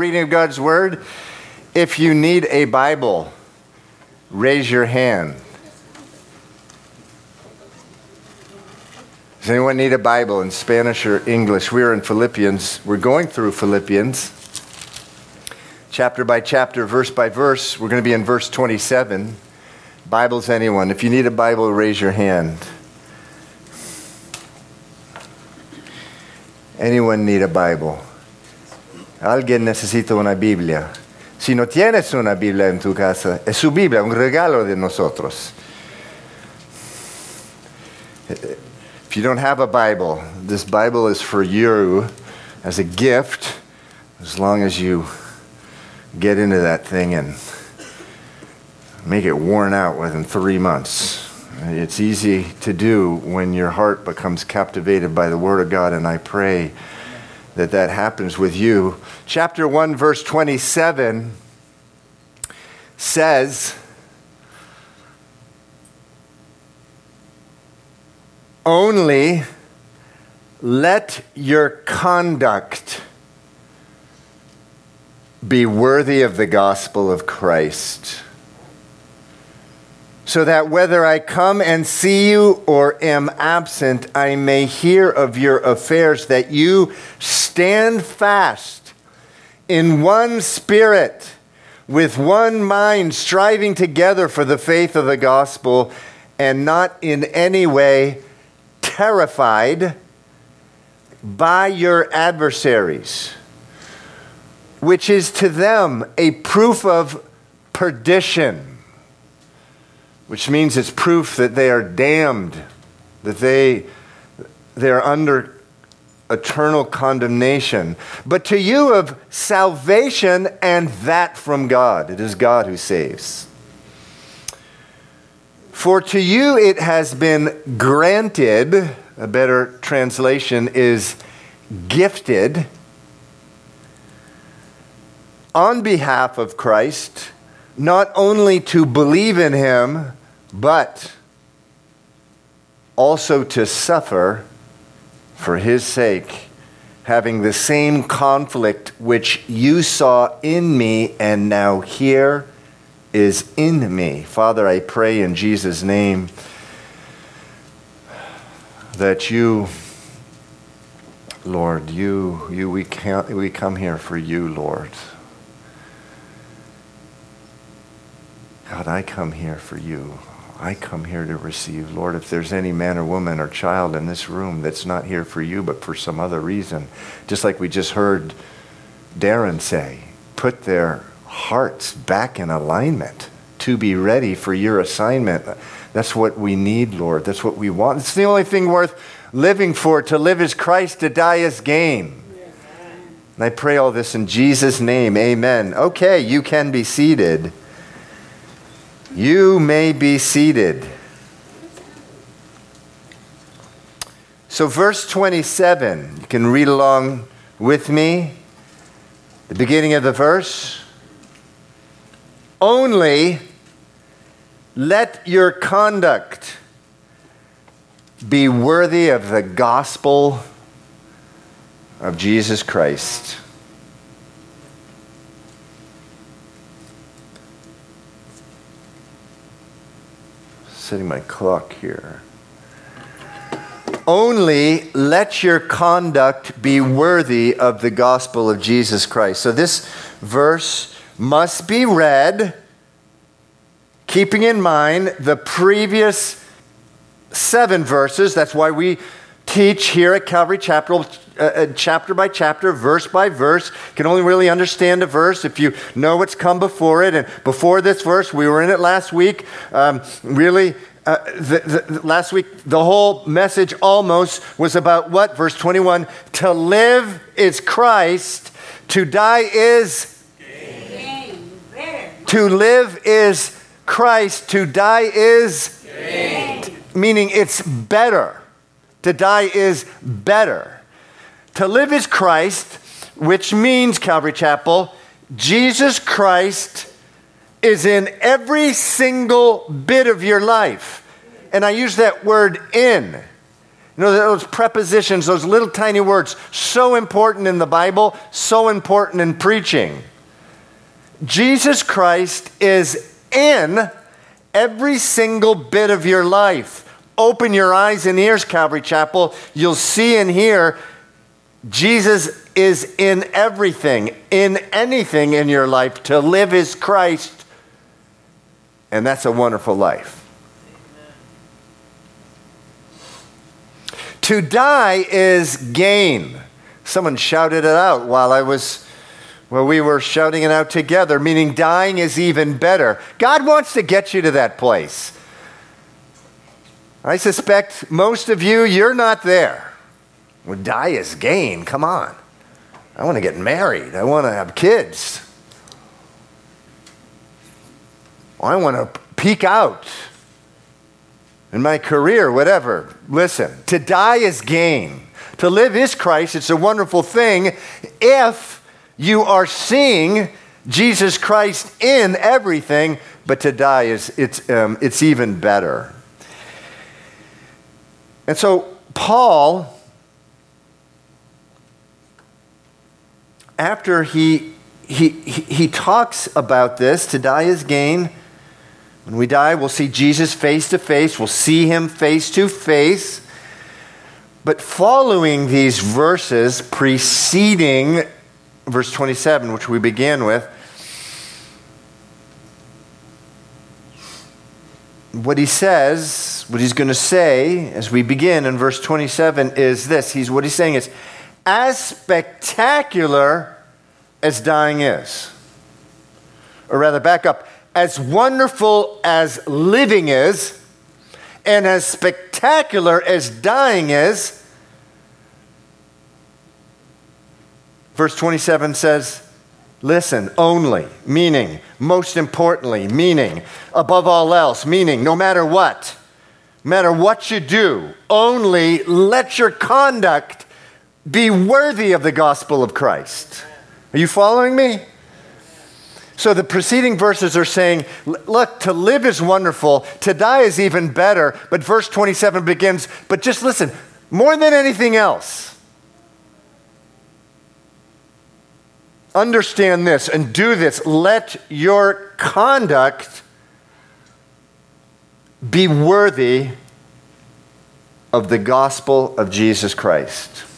Reading of God's Word. If you need a Bible, raise your hand. Does anyone need a Bible in Spanish or English? We're in Philippians. We're going through Philippians, chapter by chapter, verse by verse. We're going to be in verse 27. Bibles, anyone? If you need a Bible, raise your hand. Anyone need a Bible? Alguien necesita una Biblia. Si no tienes una Biblia en tu casa, es su Biblia, un regalo de nosotros. If you don't have a Bible, this Bible is for you as a gift, as long as you get into that thing and make it worn out within three months. It's easy to do when your heart becomes captivated by the Word of God, and I pray that that happens with you. Chapter 1, verse 27 says, Only let your conduct be worthy of the gospel of Christ so that whether I come and see you or am absent, I may hear of your affairs, that you stand fast in one spirit, with one mind, striving together for the faith of the gospel, and not in any way terrified by your adversaries, which is to them a proof of perdition which means it's proof that they are damned, that they, they are under eternal condemnation. But to you of salvation, and that from God. It is God who saves. For to you it has been granted, a better translation is gifted, on behalf of Christ, not only to believe in him, but also to suffer for his sake, having the same conflict which you saw in me and now here is in me. Father, I pray in Jesus' name that you, Lord, you, you we, can't, we come here for you, Lord. God, I come here for you. I come here to receive. Lord, if there's any man or woman or child in this room that's not here for you, but for some other reason, just like we just heard Darren say, put their hearts back in alignment to be ready for your assignment. That's what we need, Lord. That's what we want. It's the only thing worth living for. To live is Christ, to die is gain. And I pray all this in Jesus' name. Amen. Okay, you can be seated. You may be seated. So, verse 27, you can read along with me. The beginning of the verse. Only let your conduct be worthy of the gospel of Jesus Christ. Setting my clock here. Only let your conduct be worthy of the gospel of Jesus Christ. So this verse must be read keeping in mind the previous seven verses. That's why we teach here at Calvary Chapel, uh, uh, chapter by chapter, verse by verse. You can only really understand a verse if you know what's come before it. And before this verse, we were in it last week. Um, really, uh, the, the, last week, the whole message almost was about what? Verse 21 To live is Christ, to die is. Gain. To live is Christ, to die is. Gain. Meaning it's better. To die is better. To live is Christ, which means, Calvary Chapel, Jesus Christ is in every single bit of your life. And I use that word in. You know, those prepositions, those little tiny words, so important in the Bible, so important in preaching. Jesus Christ is in every single bit of your life. Open your eyes and ears, Calvary Chapel. You'll see and hear Jesus is in everything, in anything in your life. To live is Christ, and that's a wonderful life. To die is gain. Someone shouted it out while I was well, we were shouting it out together, meaning dying is even better. God wants to get you to that place. I suspect most of you, you're not there. Well, die is gain. Come on. I want to get married. I want to have kids. I want to peak out in my career, whatever. Listen, to die is gain. To live is Christ. It's a wonderful thing if you are seeing Jesus Christ in everything, but to die is it's, um, it's even better. And so, Paul, after he, he, he talks about this, to die is gain, when we die, we'll see Jesus face to face. We'll see him face to face. But following these verses preceding verse 27, which we began with, what he says, what he's going to say as we begin in verse 27 is this. He's what he's saying is as spectacular as dying is. Or rather back up, as wonderful as living is, and as spectacular as dying is, verse 27 says, Listen, only, meaning, most importantly, meaning, above all else, meaning, no matter what, no matter what you do, only let your conduct be worthy of the gospel of Christ. Are you following me? So the preceding verses are saying, look, to live is wonderful, to die is even better. But verse 27 begins, but just listen, more than anything else, understand this and do this. Let your conduct be worthy of the gospel of Jesus Christ.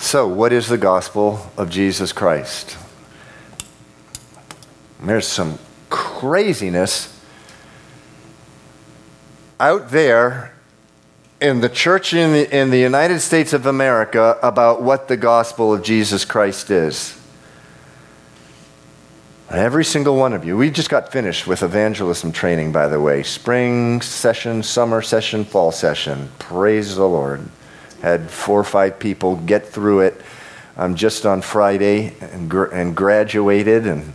So, what is the gospel of Jesus Christ? There's some craziness out there in the church in the, in the United States of America about what the gospel of Jesus Christ is. Every single one of you. We just got finished with evangelism training, by the way. Spring session, summer session, fall session. Praise the Lord had four or five people get through it um, just on Friday and, gr- and graduated, and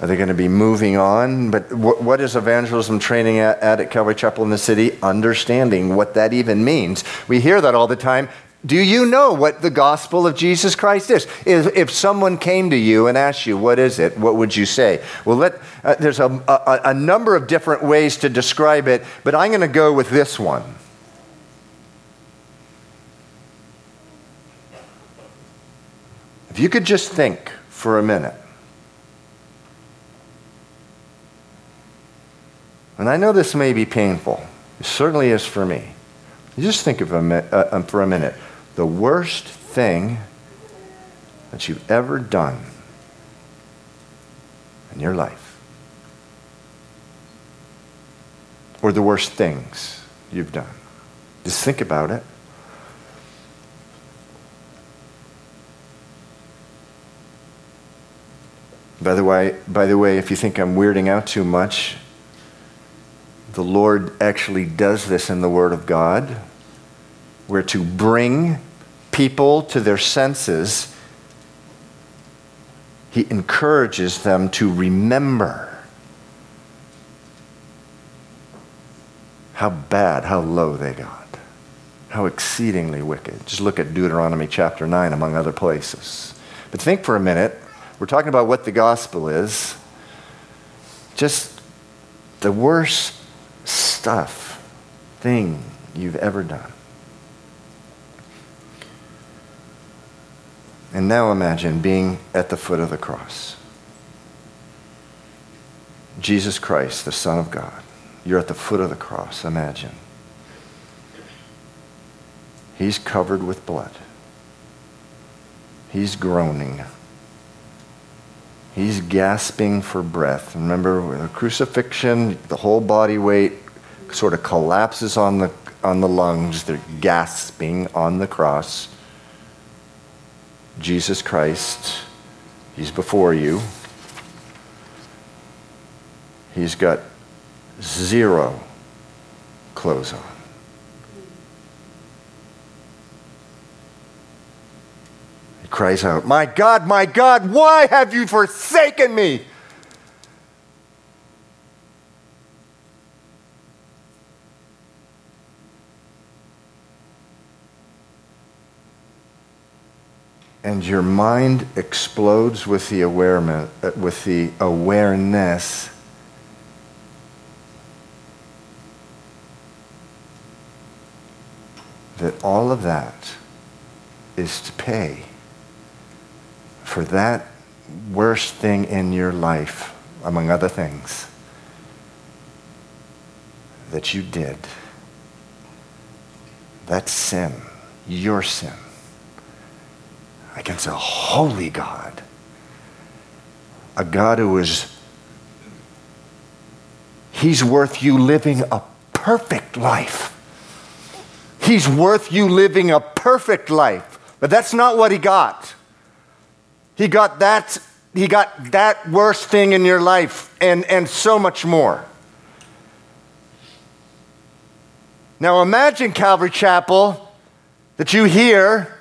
are they going to be moving on? But w- what is evangelism training at, at at Calvary Chapel in the city? Understanding what that even means. We hear that all the time. Do you know what the gospel of Jesus Christ is? If, if someone came to you and asked you, what is it, what would you say? Well, let, uh, there's a, a, a number of different ways to describe it, but I'm going to go with this one. If you could just think for a minute. And I know this may be painful. It certainly is for me. Just think of a, uh, um, for a minute the worst thing that you've ever done in your life, or the worst things you've done. Just think about it. By the way, by the way, if you think I'm weirding out too much, the Lord actually does this in the Word of God. We're to bring people to their senses. He encourages them to remember how bad, how low they got, how exceedingly wicked. Just look at Deuteronomy chapter 9, among other places. But think for a minute we're talking about what the gospel is. Just the worst stuff, thing you've ever done. And now imagine being at the foot of the cross. Jesus Christ, the Son of God. You're at the foot of the cross, imagine. He's covered with blood. He's groaning. He's gasping for breath. Remember, a crucifixion, the whole body weight sort of collapses on the, on the lungs. They're gasping on the cross. Jesus Christ, He's before you. He's got zero clothes on. Cries out, My God, my God, why have you forsaken me? and your mind explodes with the awareness, uh, with the awareness that all of that is to pay for that worst thing in your life, among other things, that you did. That sin, your sin, against a holy God, a God who is, He's worth you living a perfect life. He's worth you living a perfect life. But that's not what he got. He got that, he got that worst thing in your life and, and so much more. Now imagine, Calvary Chapel, that you hear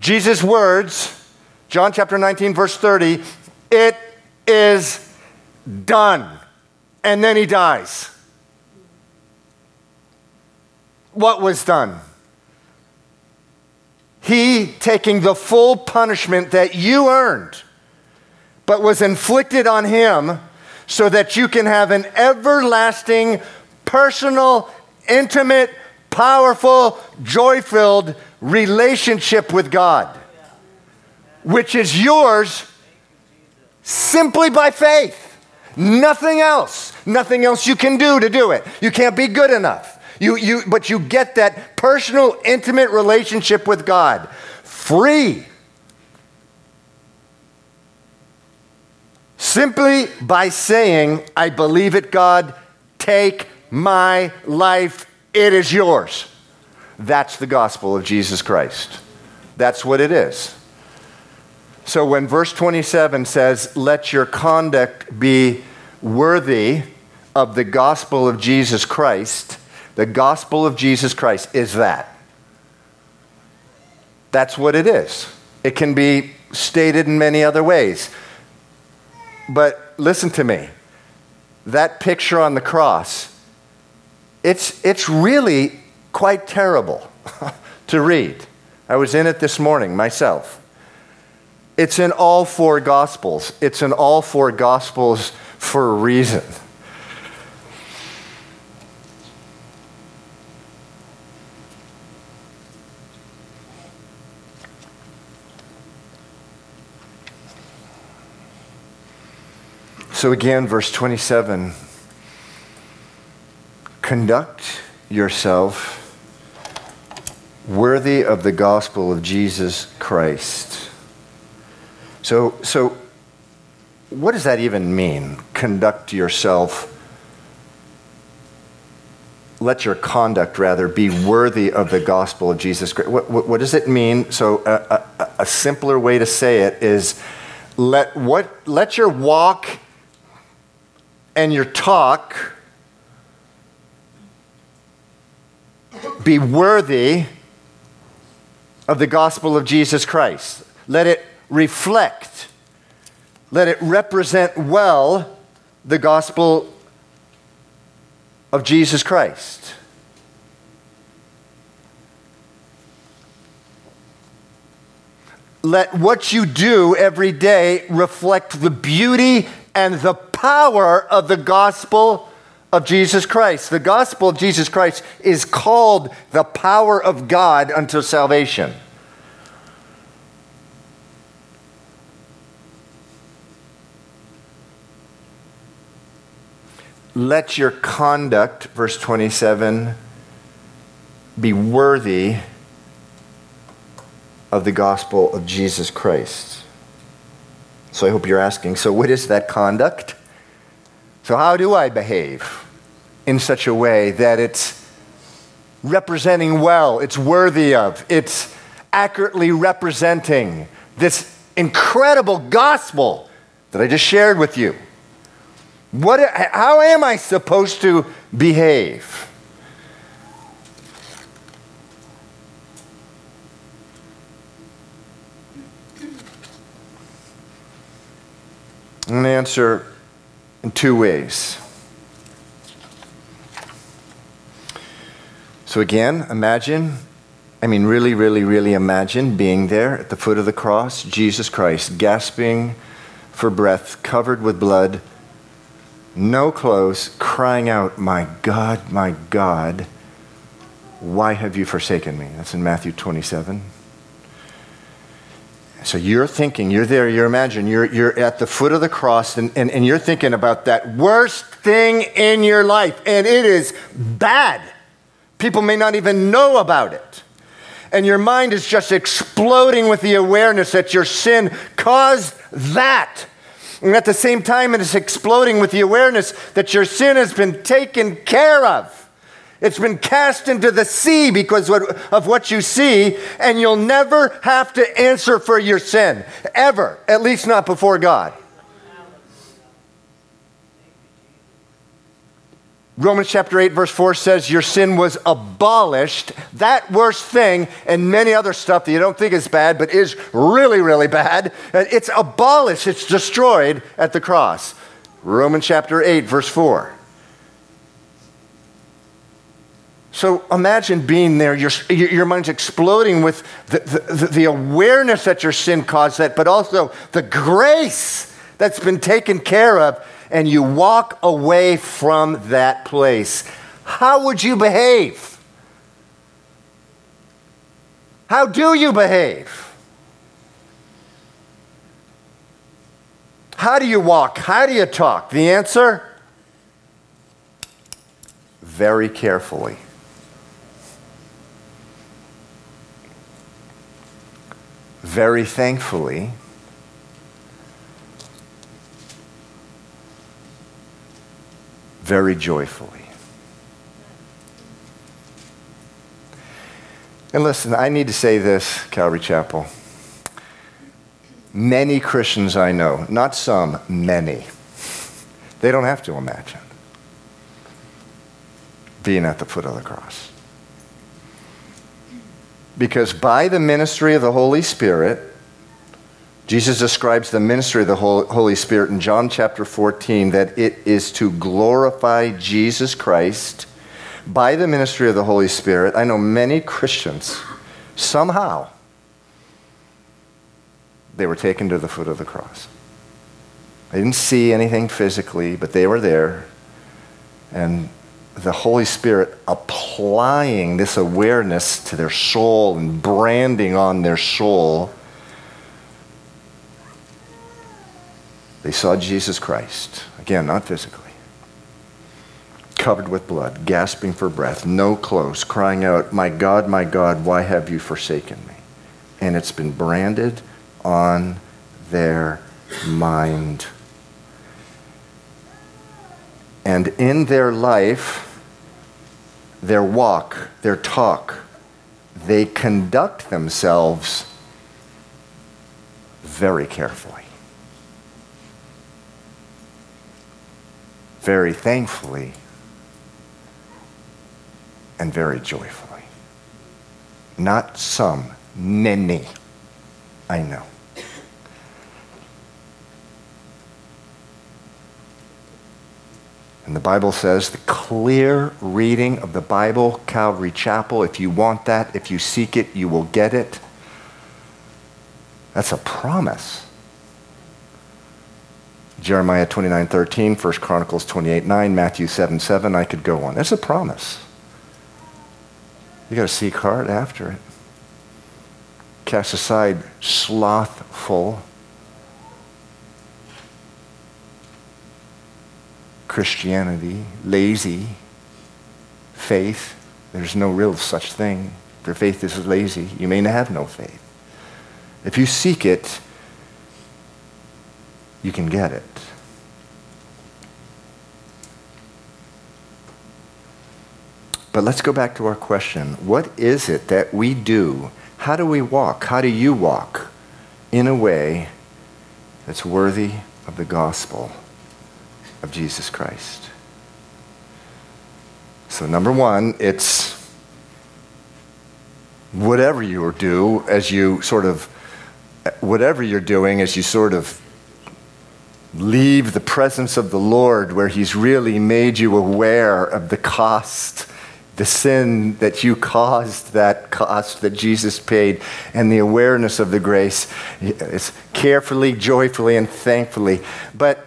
Jesus' words, John chapter 19, verse 30, it is done. And then he dies what was done. He taking the full punishment that you earned, but was inflicted on him so that you can have an everlasting, personal, intimate, powerful, joy filled relationship with God, which is yours simply by faith. Nothing else. Nothing else you can do to do it. You can't be good enough. You, you, but you get that personal, intimate relationship with God free. Simply by saying, I believe it, God, take my life, it is yours. That's the gospel of Jesus Christ. That's what it is. So when verse 27 says, Let your conduct be worthy of the gospel of Jesus Christ, the gospel of Jesus Christ is that. That's what it is. It can be stated in many other ways. But listen to me. That picture on the cross, it's, it's really quite terrible to read. I was in it this morning myself. It's in all four Gospels. It's in all four Gospels for a reason. So, again, verse 27 conduct yourself worthy of the gospel of Jesus Christ. So, so what does that even mean? Conduct yourself. Let your conduct, rather, be worthy of the gospel of Jesus Christ. What, what, what does it mean? So, a, a, a simpler way to say it is let, what, let your walk and your talk be worthy of the gospel of Jesus Christ. Let it reflect, let it represent well the gospel of Jesus Christ. Let what you do every day reflect the beauty and the power of the gospel of Jesus Christ. The gospel of Jesus Christ is called the power of God unto salvation. Let your conduct, verse 27, be worthy of the gospel of Jesus Christ. So I hope you're asking so, what is that conduct? So, how do I behave in such a way that it's representing well, it's worthy of, it's accurately representing this incredible gospel that I just shared with you? What, how am I supposed to behave? I'm going to answer in two ways. So, again, imagine, I mean, really, really, really imagine being there at the foot of the cross, Jesus Christ, gasping for breath, covered with blood, no clothes, crying out, My God, my God, why have you forsaken me? That's in Matthew 27. So you're thinking, you're there, you're imagining, you're, you're at the foot of the cross, and, and, and you're thinking about that worst thing in your life, and it is bad. People may not even know about it. And your mind is just exploding with the awareness that your sin caused that. And at the same time, it is exploding with the awareness that your sin has been taken care of. It's been cast into the sea because of what you see, and you'll never have to answer for your sin, ever, at least not before God. Romans chapter 8, verse 4 says, Your sin was abolished. That worst thing, and many other stuff that you don't think is bad, but is really, really bad, uh, it's abolished, it's destroyed at the cross. Romans chapter 8, verse 4. So imagine being there, your, your mind's exploding with the, the, the awareness that your sin caused that, but also the grace that's been taken care of, and you walk away from that place. How would you behave? How do you behave? How do you walk? How do you talk? The answer? Very carefully. Very thankfully, very joyfully. And listen, I need to say this, Calvary Chapel. Many Christians I know, not some, many, they don't have to imagine being at the foot of the cross. Because by the ministry of the Holy Spirit, Jesus describes the ministry of the Holy Spirit in John chapter 14 that it is to glorify Jesus Christ by the ministry of the Holy Spirit. I know many Christians, somehow, they were taken to the foot of the cross. They didn't see anything physically, but they were there. And the Holy Spirit applying this awareness to their soul and branding on their soul, they saw Jesus Christ. Again, not physically. Covered with blood, gasping for breath, no clothes, crying out, My God, my God, why have you forsaken me? And it's been branded on their mind. And in their life, their walk, their talk, they conduct themselves very carefully, very thankfully, and very joyfully. Not some, many, I know. And the Bible says the clear reading of the Bible, Calvary Chapel, if you want that, if you seek it, you will get it. That's a promise. Jeremiah 29 13, 1 Chronicles 28 9, Matthew 7 7. I could go on. That's a promise. You got to seek hard after it. Cast aside slothful Christianity, lazy faith. There's no real such thing. If your faith is lazy, you may have no faith. If you seek it, you can get it. But let's go back to our question. What is it that we do? How do we walk? How do you walk in a way that's worthy of the gospel of Jesus Christ? So, number one, it's whatever you do as you sort of, whatever you're doing as you sort of leave the presence of the Lord where He's really made you aware of the cost the sin that you caused, that cost that Jesus paid, and the awareness of the grace. It's carefully, joyfully, and thankfully. But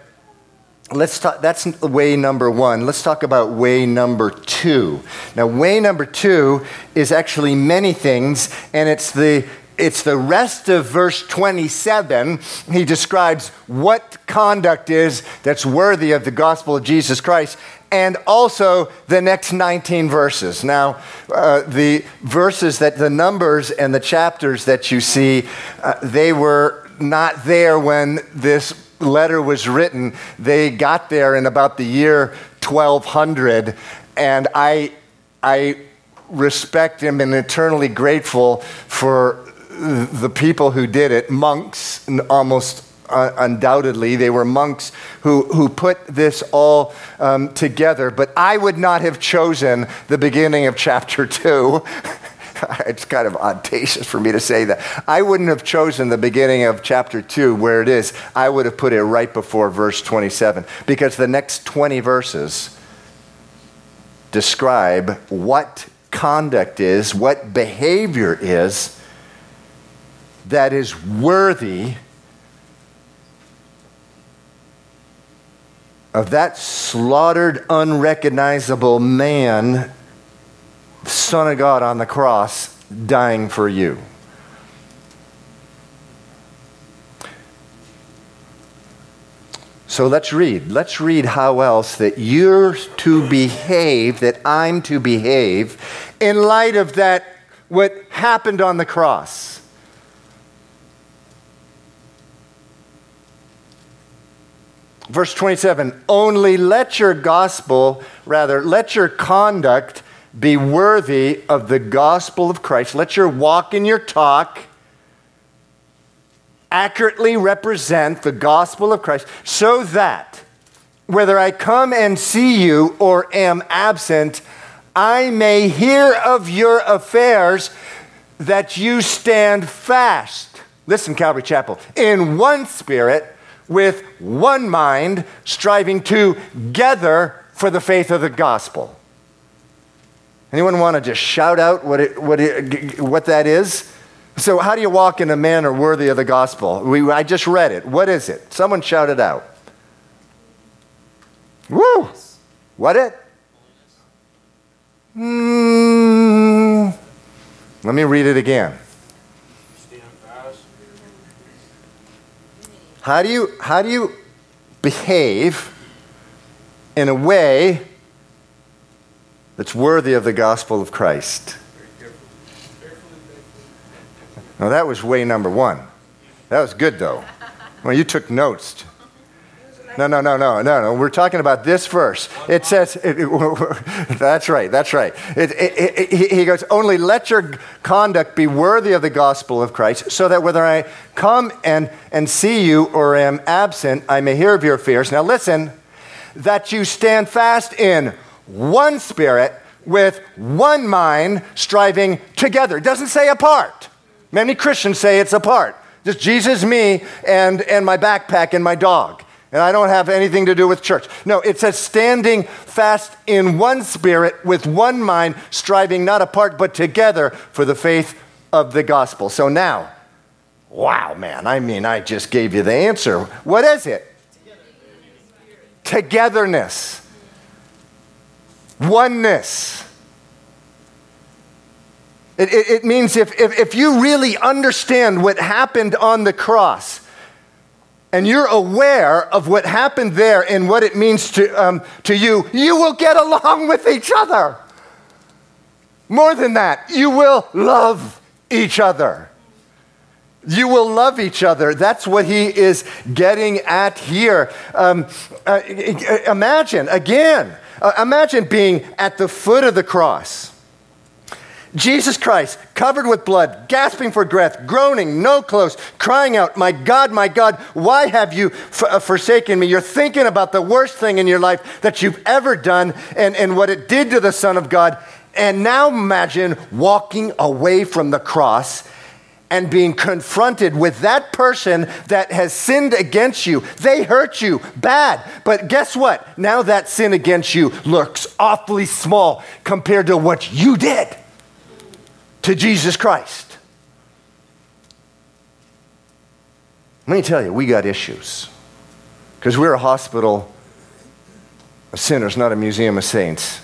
let's talk, that's way number one. Let's talk about way number two. Now, way number two is actually many things, and it's the it's the rest of verse 27. He describes what conduct is that's worthy of the gospel of Jesus Christ and also the next 19 verses. Now, uh, the verses that the numbers and the chapters that you see, uh, they were not there when this letter was written. They got there in about the year 1200, and I, I respect him and eternally grateful for the people who did it, monks, almost uh, undoubtedly. They were monks who, who put this all um, together. But I would not have chosen the beginning of chapter 2. it's kind of audacious for me to say that. I wouldn't have chosen the beginning of chapter 2 where it is. I would have put it right before verse 27 because the next 20 verses describe what conduct is, what behavior is that is worthy of that slaughtered, unrecognizable man, Son of God on the cross, dying for you. So let's read. Let's read how else that you're to behave, that I'm to behave, in light of that, what happened on the cross. Verse 27 Only let your gospel, rather, let your conduct be worthy of the gospel of Christ. Let your walk and your talk accurately represent the gospel of Christ so that whether I come and see you or am absent, I may hear of your affairs that you stand fast. Listen, Calvary Chapel, in one spirit with one mind, striving together for the faith of the gospel. Anyone want to just shout out what, it, what, it, what that is? So, how do you walk in a manner worthy of the gospel? We, I just read it. What is it? Someone shout it out. Woo! What it? Mm, let me read it again. How do you, how do you behave in a way that's worthy of the gospel of Christ? Now, that was way number one. That was good, though. Well, you took notes. No, no, no, no, no, no. We're talking about this verse. It says, it, it, that's right, that's right. It, he goes, Only let your conduct be worthy of the gospel of Christ, so that whether I come and, and see you or am absent, I may hear of your fears. Now listen, that you stand fast in one spirit with one mind, striving together. It doesn't say apart. Many Christians say it's apart. Just Jesus, me, and, and my backpack and my dog and I don't have anything to do with church. No, it says standing fast in one spirit with one mind, striving not apart but together for the faith of the gospel. So now, wow, man, I mean, I just gave you the answer. What is it? togetherness, oneness. It, it, it means if, if, if you really understand what happened on the cross, and you're aware of what happened there and what it means to, um, to you, you will get along with each other. More than that, you will love each other. You will love each other. That's what he is getting at here. Um, uh, imagine, again, uh, imagine being at the foot of the cross Jesus Christ, covered with blood, gasping for breath, groaning, no close, crying out, My God, my God, why have you f- uh, forsaken me? You're thinking about the worst thing in your life that you've ever done and, and what it did to the Son of God. And now imagine walking away from the cross and being confronted with that person that has sinned against you. They hurt you bad. But guess what? Now that sin against you looks awfully small compared to what you did to Jesus Christ. Let me tell you, we got issues. Because we're a hospital of sinners, not a museum of saints.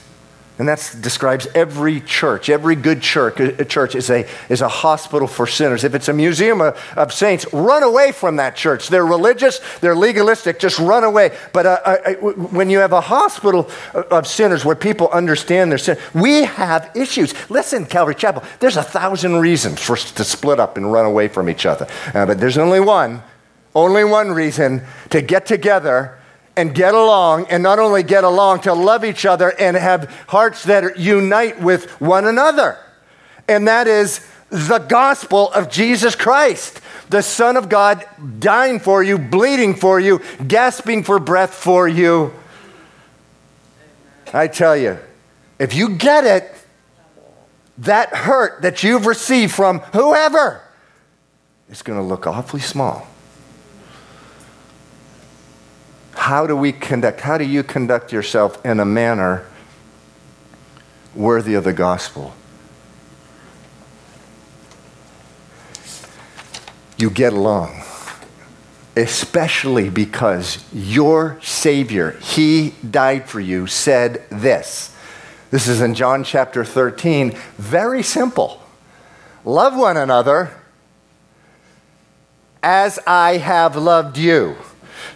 And that describes every church. Every good church, a church is, a, is a hospital for sinners. If it's a museum of, of saints, run away from that church. They're religious, they're legalistic, just run away. But uh, I, when you have a hospital of sinners where people understand their sin, we have issues. Listen, Calvary Chapel, there's a thousand reasons for us to split up and run away from each other. Uh, but there's only one, only one reason to get together and get along, and not only get along, to love each other and have hearts that unite with one another. And that is the gospel of Jesus Christ, the Son of God dying for you, bleeding for you, gasping for breath for you. I tell you, if you get it, that hurt that you've received from whoever is going to look awfully small. How do we conduct, how do you conduct yourself in a manner worthy of the gospel? You get along, especially because your Savior, He died for you, said this. This is in John chapter 13. Very simple. Love one another as I have loved you.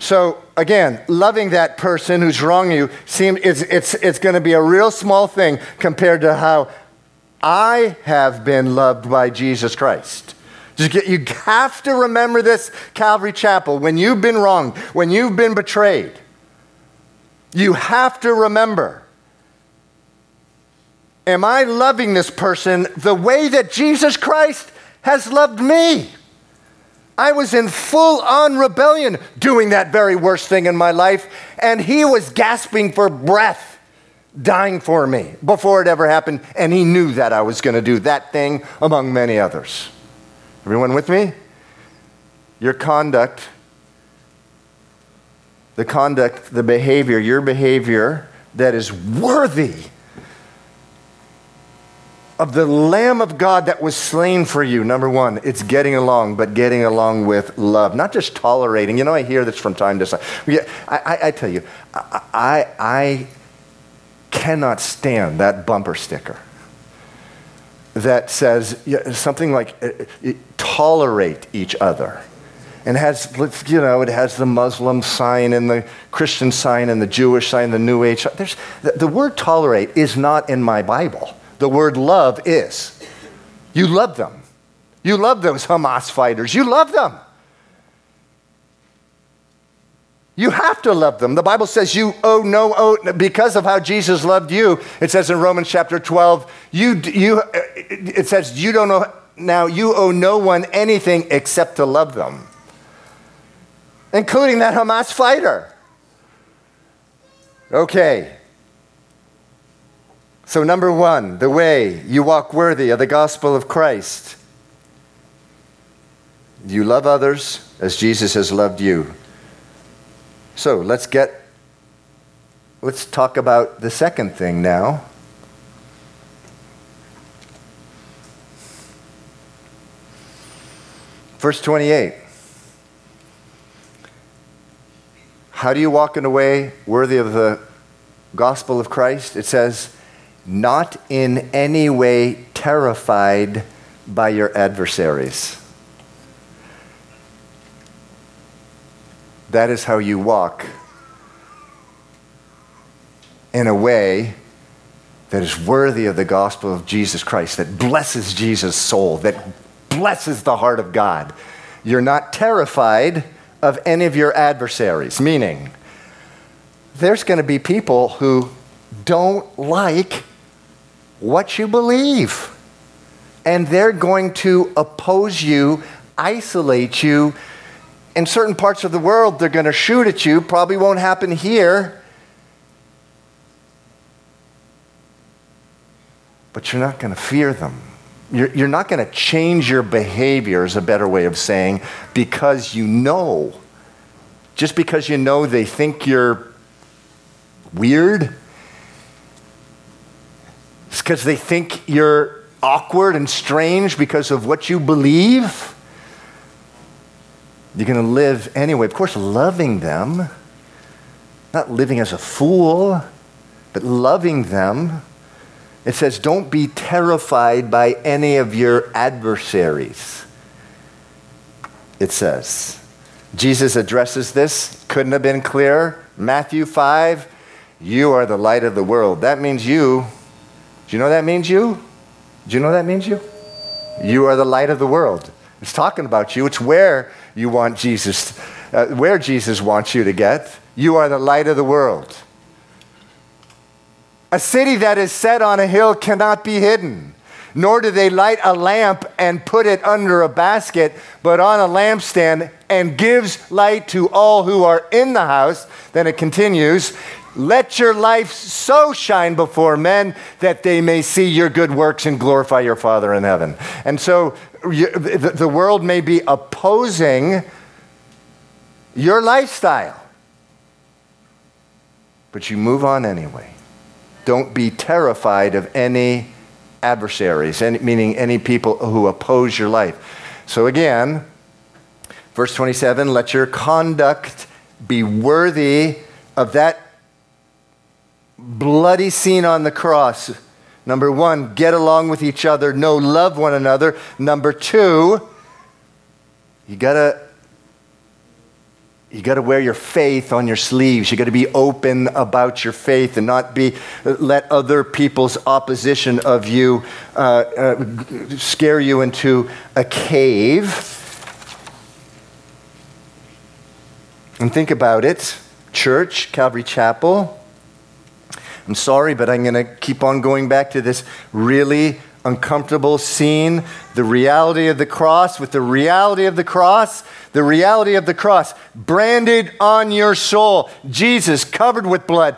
So again, loving that person who's wronged you seems it's, it's, it's going to be a real small thing compared to how I have been loved by Jesus Christ. You have to remember this, Calvary Chapel, when you've been wronged, when you've been betrayed. You have to remember Am I loving this person the way that Jesus Christ has loved me? I was in full on rebellion doing that very worst thing in my life, and he was gasping for breath, dying for me before it ever happened, and he knew that I was going to do that thing among many others. Everyone with me? Your conduct, the conduct, the behavior, your behavior that is worthy of the Lamb of God that was slain for you, number one, it's getting along, but getting along with love, not just tolerating. You know, I hear this from time to time. I, I, I tell you, I, I cannot stand that bumper sticker that says something like uh, tolerate each other. And has you know it has the muslim sign and the christian sign and the jewish sign the new age. There's, the, the word tolerate is not in my bible the word love is. You love them. You love those Hamas fighters. You love them. You have to love them. The Bible says you owe no owe because of how Jesus loved you. It says in Romans chapter 12, you, you, it says you don't know now you owe no one anything except to love them, including that Hamas fighter. Okay, so, number one, the way you walk worthy of the gospel of Christ. You love others as Jesus has loved you. So, let's get, let's talk about the second thing now. Verse 28. How do you walk in a way worthy of the gospel of Christ? It says, not in any way terrified by your adversaries. That is how you walk in a way that is worthy of the gospel of Jesus Christ, that blesses Jesus' soul, that blesses the heart of God. You're not terrified of any of your adversaries, meaning there's going to be people who don't like what you believe. And they're going to oppose you, isolate you. In certain parts of the world, they're going to shoot at you. Probably won't happen here. But you're not going to fear them. You're, you're not going to change your behavior, is a better way of saying, because you know. Just because you know they think you're weird, it's because they think you're awkward and strange because of what you believe. You're going to live anyway, of course, loving them, not living as a fool, but loving them. It says, don't be terrified by any of your adversaries. It says. Jesus addresses this, couldn't have been clearer. Matthew 5, you are the light of the world. That means you do you know that means you? Do you know that means you? You are the light of the world. It's talking about you. It's where you want Jesus, uh, where Jesus wants you to get. You are the light of the world. A city that is set on a hill cannot be hidden, nor do they light a lamp and put it under a basket, but on a lampstand and gives light to all who are in the house. Then it continues let your life so shine before men that they may see your good works and glorify your Father in heaven. And so the, world may be opposing your lifestyle, but you move on anyway. Don't be terrified of any adversaries, any, meaning any people who oppose your life. So again, verse 27 let your conduct be worthy of that bloody scene on the cross. Number one, get along with each other, know, love one another. Number two, you gotta you got to wear your faith on your sleeves. You got to be open about your faith and not be let other people's opposition of you uh, uh, scare you into a cave. And think about it, church, Calvary Chapel. I'm sorry, but I'm going to keep on going back to this really uncomfortable scene. The reality of the cross, with the reality of the cross, the reality of the cross branded on your soul. Jesus covered with blood,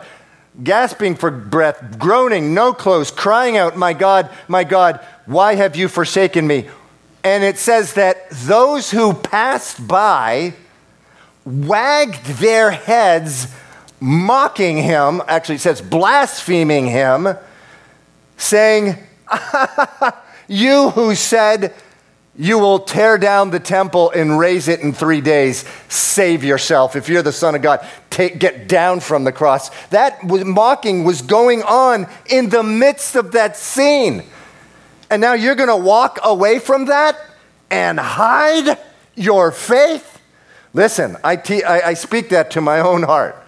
gasping for breath, groaning, no clothes, crying out, My God, my God, why have you forsaken me? And it says that those who passed by wagged their heads mocking him, actually, it says blaspheming him, saying, You who said you will tear down the temple and raise it in three days, save yourself. If you're the Son of God, take, get down from the cross. That was, mocking was going on in the midst of that scene. And now you're going to walk away from that and hide your faith? Listen, I, te- I, I speak that to my own heart.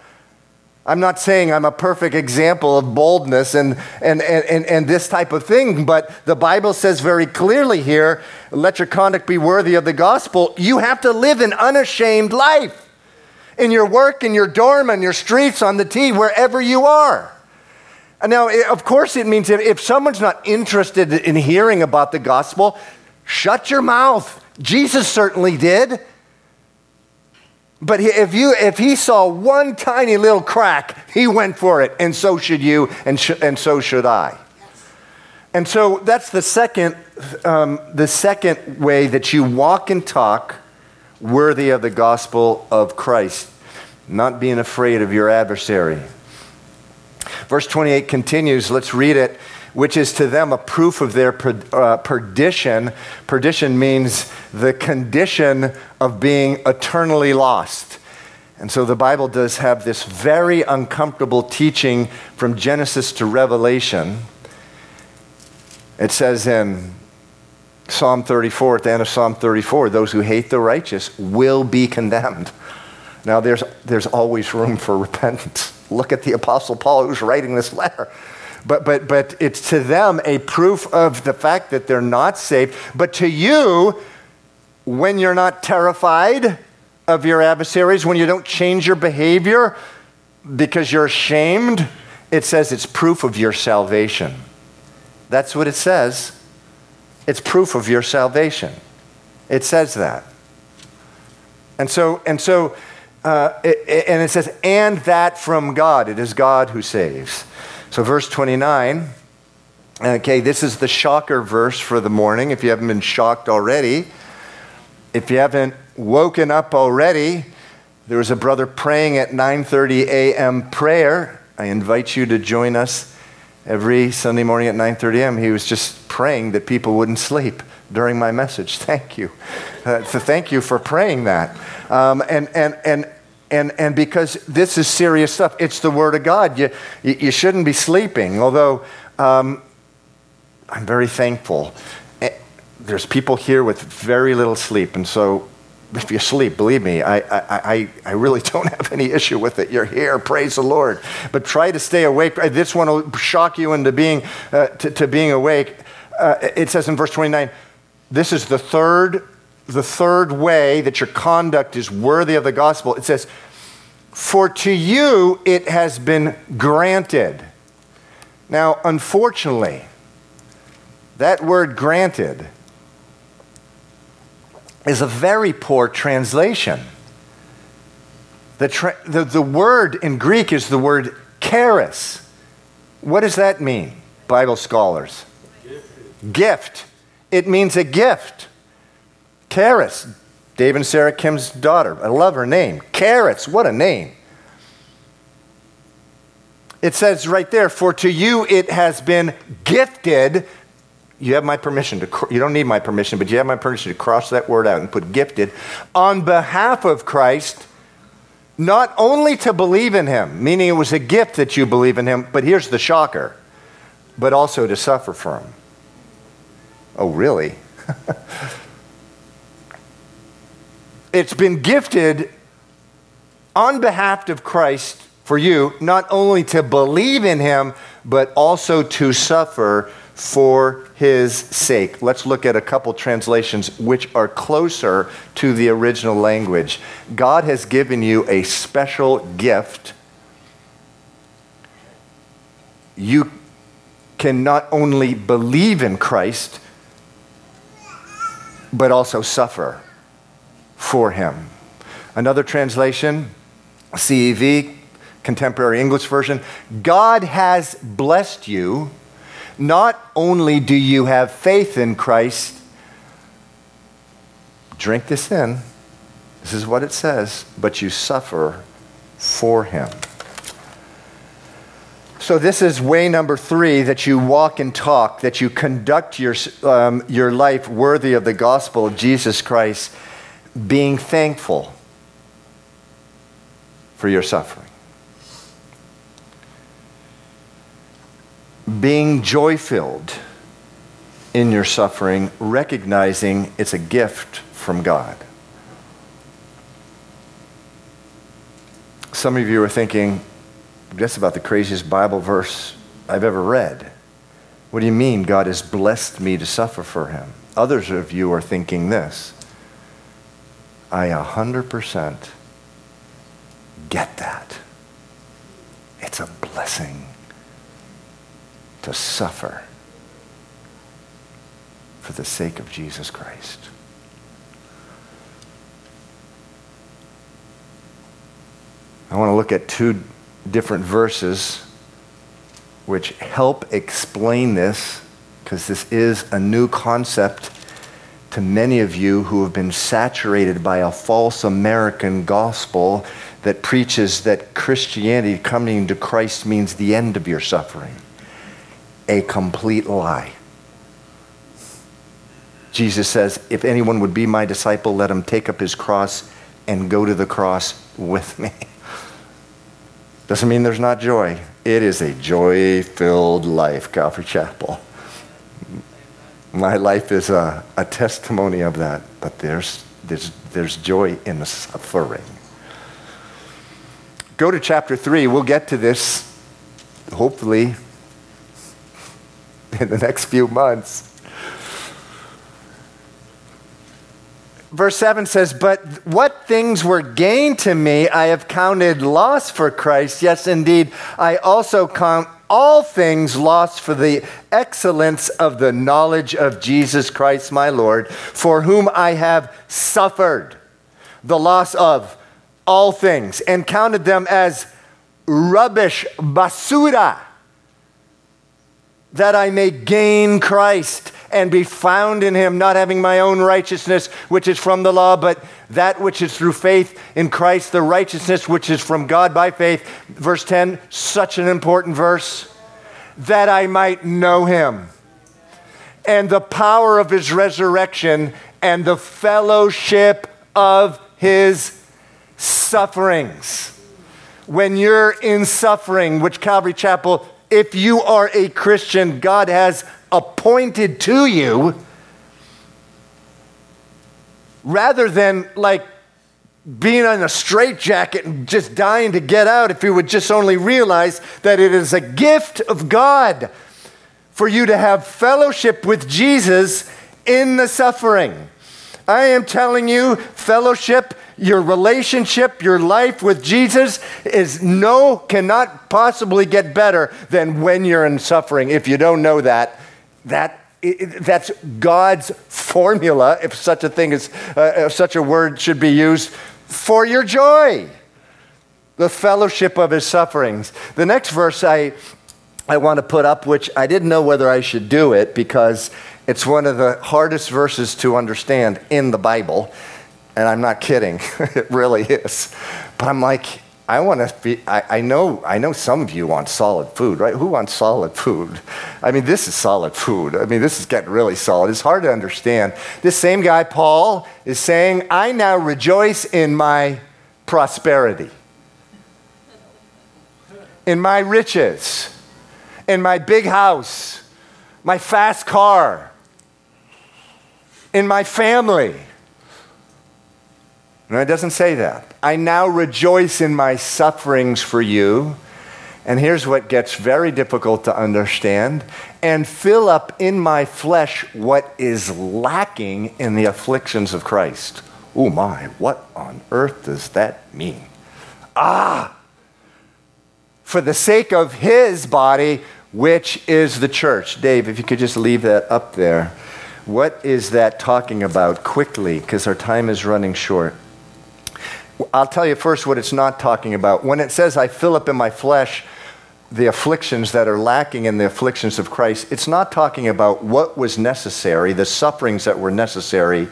I'm not saying I'm a perfect example of boldness and, and, and, and, this type of thing, but the Bible says very clearly here let your conduct be worthy of the gospel. You have to live an unashamed life in your work, in your dorm, on your streets, on the T, wherever you are. Now, eh, of course, it means if someone's not interested in hearing about the gospel, shut your mouth. Jesus certainly did. But if, you, if he saw one tiny little crack, he went for it, and so should you, and, sh- and so should I. And so that's the second, um, the second way that you walk and talk worthy of the gospel of Christ, not being afraid of your adversary. Verse 28 continues, let's read it which is to them a proof of their per, uh, perdition. Perdition means the condition of being eternally lost. And so the Bible does have this very uncomfortable teaching from Genesis to Revelation. It says in Psalm 34, at the end of Psalm 34, those who hate the righteous will be condemned. Now, there's, there's always room for repentance. Look at the Apostle Paul who's writing this letter. But, but, but it's to them a proof of the fact that they're not saved. But to you, when you're not terrified of your adversaries, when you don't change your behavior because you're ashamed, it says it's proof of your salvation. That's what it says. It's proof of your salvation. It says that. And so, and so, uh, it, and it says, and that from God. It is God who saves. So, verse 29, okay, this is the shocker verse for the morning if you haven't been shocked already. If you haven't woken up already, there was a brother praying at 9:30 a.m. prayer. I invite you to join us every Sunday morning at 9:30 a.m. He was just praying that people wouldn't sleep during my message. Thank you. Uh, so thank you for praying that. Um, and, and, and, and, and because this is serious stuff, it's the Word of God. You, you shouldn't be sleeping, although um, I'm very thankful. Eh, there's people here with very little sleep, and so if you sleep, believe me, I, I, I, really don't have any issue with it. You're here, praise the Lord. But try to stay awake. This one will shock you into being, uh, to, to, being awake. Uh, it says in verse 29, this is the third, the third way that your conduct is worthy of the gospel. It says, for to you it has been granted. Now, unfortunately, that word granted is a very poor translation. The, tra- the, the word in Greek is the word charis. What does that mean, Bible scholars? Gift. gift. It means a gift. Charis, Dave and Sarah Kim's daughter. I love her name. Charis, what a name. It says right there, for to you it has been gifted you have my permission to, you don't need my permission, but you have my permission to cross that word out and put gifted on behalf of Christ, not only to believe in him, meaning it was a gift that you believe in him, but here's the shocker, but also to suffer for him. Oh, really? it's been gifted on behalf of Christ for you, not only to believe in him, but also to suffer for his sake. Let's look at a couple translations which are closer to the original language. God has given you a special gift. You can not only believe in Christ, but also suffer for him. Another translation, CEV, Contemporary English Version God has blessed you not only do you have faith in Christ, drink this in. This is what it says, but you suffer for him. So, this is way number three that you walk and talk, that you conduct your, um, your life worthy of the gospel of Jesus Christ, being thankful for your suffering. being joy filled in your suffering, recognizing it's a gift from God. Some of you are thinking, that's about the craziest Bible verse I've ever read. What do you mean God has blessed me to suffer for him? Others of you are thinking this I 100% get that. It's a blessing to suffer for the sake of Jesus Christ. I want to look at two different verses which help explain this because this is a new concept to many of you who have been saturated by a false American gospel that preaches that Christianity, coming to Christ, means the end of your suffering a complete lie. Jesus says, If anyone would be my disciple, let him take up his cross and go to the cross with me. Doesn't mean there's not joy. It is a joy filled life, Calvary Chapel. My life is a, a testimony of that, but there's, there's, there's joy in the suffering. Go to chapter 3. We'll get to this, hopefully, in the next few months. Verse 7 says, But what things were gained to me, I have counted loss for Christ. Yes, indeed, I also count all things lost for the excellence of the knowledge of Jesus Christ my Lord, for whom I have suffered the loss of all things, and counted them as rubbish, basura, that I may gain Christ and be found in him, not having my own righteousness, which is from the law, but that which is through faith in Christ, the righteousness which is from God by faith. Verse 10, such an important verse, that I might know him and the power of his resurrection and the fellowship of his sufferings. When you're in suffering, which Calvary Chapel, if you are a Christian, God has appointed to you rather than like being on a straitjacket and just dying to get out if you would just only realize that it is a gift of God for you to have fellowship with Jesus in the suffering. I am telling you, fellowship, your relationship, your life with Jesus is no, cannot possibly get better than when you're in suffering. If you don't know that, that that's God's formula, if such a thing is, uh, such a word should be used, for your joy. The fellowship of his sufferings. The next verse I, I want to put up, which I didn't know whether I should do it because it's one of the hardest verses to understand in the Bible. And I'm not kidding, it really is. But I'm like, I want to be, I, I, know, I know some of you want solid food, right? Who wants solid food? I mean, this is solid food. I mean, this is getting really solid. It's hard to understand. This same guy, Paul, is saying, I now rejoice in my prosperity, in my riches, in my big house, my fast car, in my family. No, it doesn't say that. I now rejoice in my sufferings for you. And here's what gets very difficult to understand and fill up in my flesh what is lacking in the afflictions of Christ. Oh my, what on earth does that mean? Ah, for the sake of his body, which is the church. Dave, if you could just leave that up there. What is that talking about quickly? Because our time is running short. I'll tell you first what it's not talking about. When it says, I fill up in my flesh the afflictions that are lacking in the afflictions of Christ, it's not talking about what was necessary, the sufferings that were necessary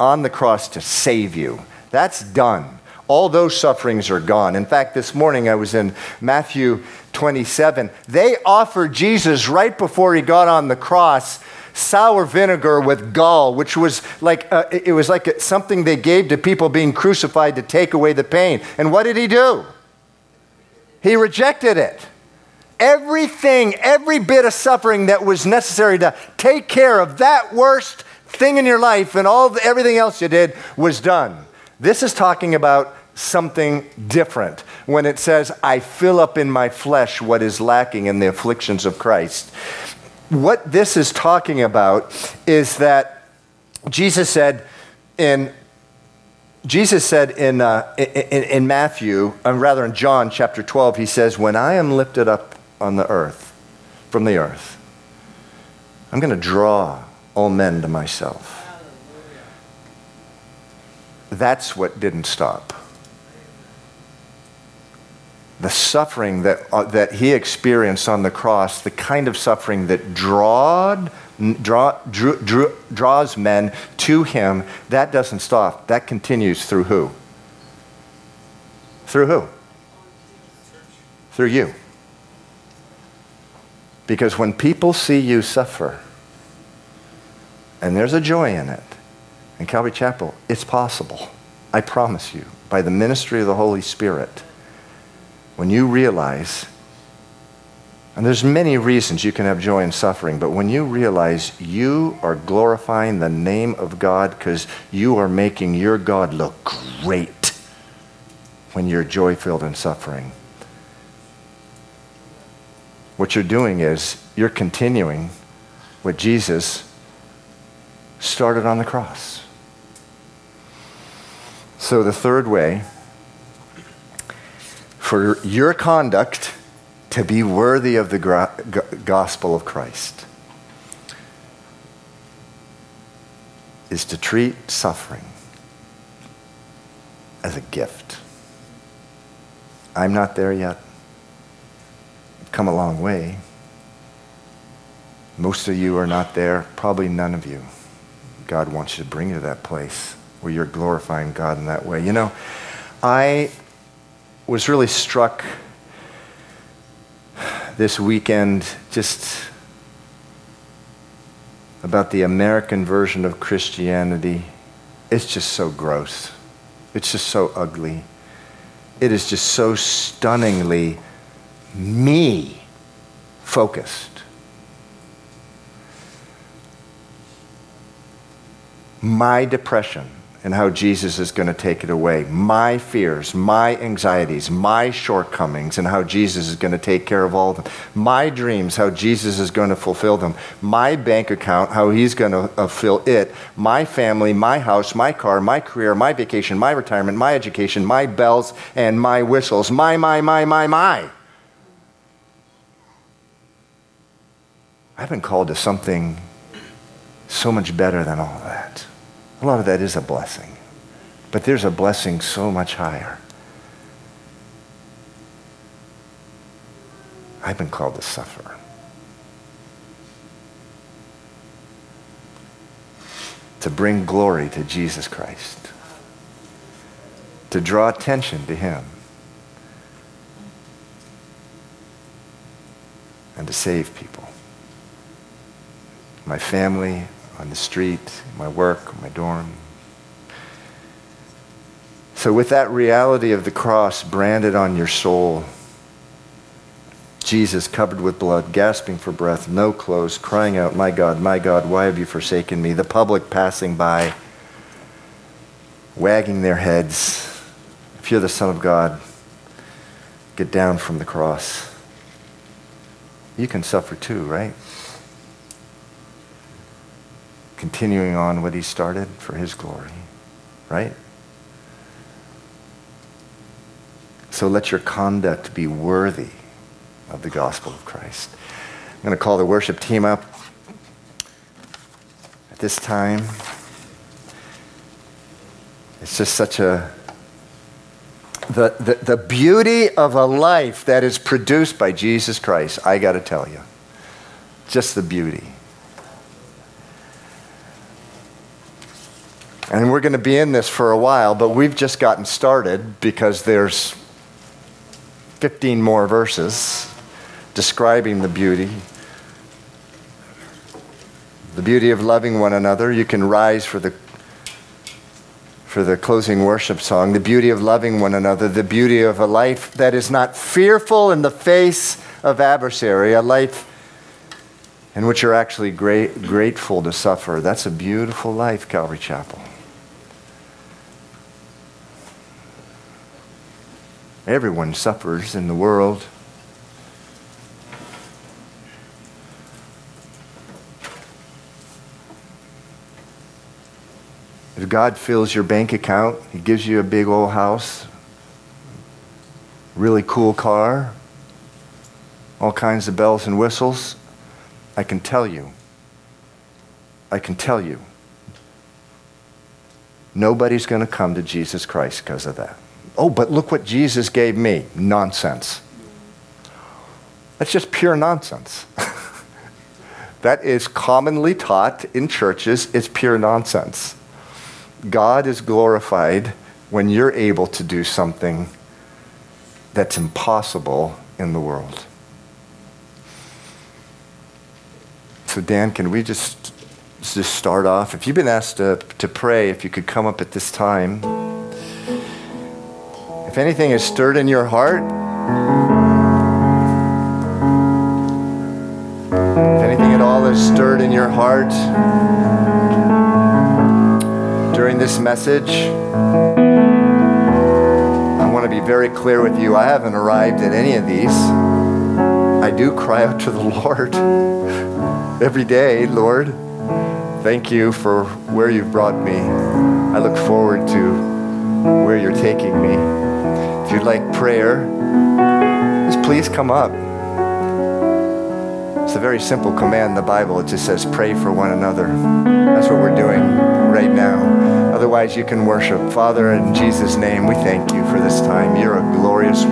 on the cross to save you. That's done. All those sufferings are gone. In fact, this morning I was in Matthew 27. They offered Jesus right before he got on the cross sour vinegar with gall, which was like, uh, it was like something they gave to people being crucified to take away the pain. And what did he do? He rejected it. Everything, every bit of suffering that was necessary to take care of that worst thing in your life and all the, everything else you did was done. This is talking about something different when it says, I fill up in my flesh what is lacking in the afflictions of Christ what this is talking about is that Jesus said in Jesus said in, uh, in, in, Matthew, or uh, rather in John chapter 12, he says, When I am lifted up on the earth, from the earth, I'm going to draw all men to myself. That's what didn't stop the suffering that, uh, that he experienced on the cross, the kind of suffering that drawed, draw, drew, drew, draws men to him, that doesn't stop. That continues through who? Through who? Through you. Because when people see you suffer, and there's a joy in it, in Calvary Chapel, it's possible. I promise you, by the ministry of the Holy Spirit, when you realize, and there's many reasons you can have joy in suffering, but when you realize you are glorifying the name of God because you are making your God look great when you're joy filled in suffering, what you're doing is you're continuing what Jesus started on the cross. So, the third way for your conduct to be worthy of the gospel of Christ is to treat suffering as a gift. I'm not there yet. I've come a long way. Most of you are not there, probably none of you. God wants you to bring you to that place where you're glorifying God in that way. You know, I was really struck this weekend just about the American version of Christianity. It's just so gross. It's just so ugly. It is just so stunningly me focused. My depression, and how Jesus is going to take it away. My fears, my anxieties, my shortcomings, and how Jesus is going to take care of all of them. My dreams, how Jesus is going to fulfill them. My bank account, how he's going to uh, fill it. My family, my house, my car, my career, my vacation, my retirement, my education, my bells and my whistles. My, my, my, my, my. I've been called to something so much better than all that. A lot of that is a blessing. But there's a blessing so much higher. I've been called to suffer. To bring glory to Jesus Christ. To draw attention to Him. And to save people. My family, on the street, my work, my dorm. So, with that reality of the cross branded on your soul, Jesus covered with blood, gasping for breath, no clothes, crying out, My God, my God, why have you forsaken me? The public passing by, wagging their heads. If you're the Son of God, get down from the cross. You can suffer too, right? Continuing on what he started for his glory, right? So let your conduct be worthy of the gospel of Christ. I'm going to call the worship team up at this time. It's just such a the, the, the beauty of a life that is produced by Jesus Christ, I got to tell you. Just the beauty. And we're going to be in this for a while, but we've just gotten started because there's 15 more verses describing the beauty. The beauty of loving one another. You can rise for the for the closing worship song, the beauty of loving one another, the beauty of a life that is not fearful in the face of adversary, a life in which you're actually great, grateful to suffer. That's a beautiful life, Calvary Chapel. Everyone suffers in the world. If God fills your bank account, He gives you a big old house, really cool car, all kinds of bells and whistles, I can tell you, I can tell you, nobody's going to come to Jesus Christ because of that. Oh, but look what Jesus gave me. Nonsense. That's just pure nonsense. that is commonly taught in churches. It's pure nonsense. God is glorified when you're able to do something that's impossible in the world. So, Dan, can we just, just start off? If you've been asked to, to pray, if you could come up at this time. If anything is stirred in your heart, if anything at all is stirred in your heart during this message, I want to be very clear with you. I haven't arrived at any of these. I do cry out to the Lord every day, Lord. Thank you for where you've brought me. I look forward to where you're taking me. You'd like prayer, just please come up. It's a very simple command in the Bible. It just says, pray for one another. That's what we're doing right now. Otherwise, you can worship. Father, in Jesus' name, we thank you for this time. You're a glorious,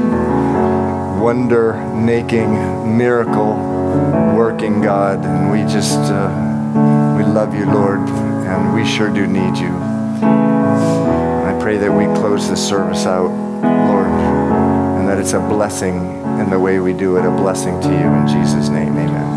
wonder making, miracle working God. And we just, uh, we love you, Lord, and we sure do need you. I pray that we close this service out, Lord, it's a blessing in the way we do it, a blessing to you. In Jesus' name, amen.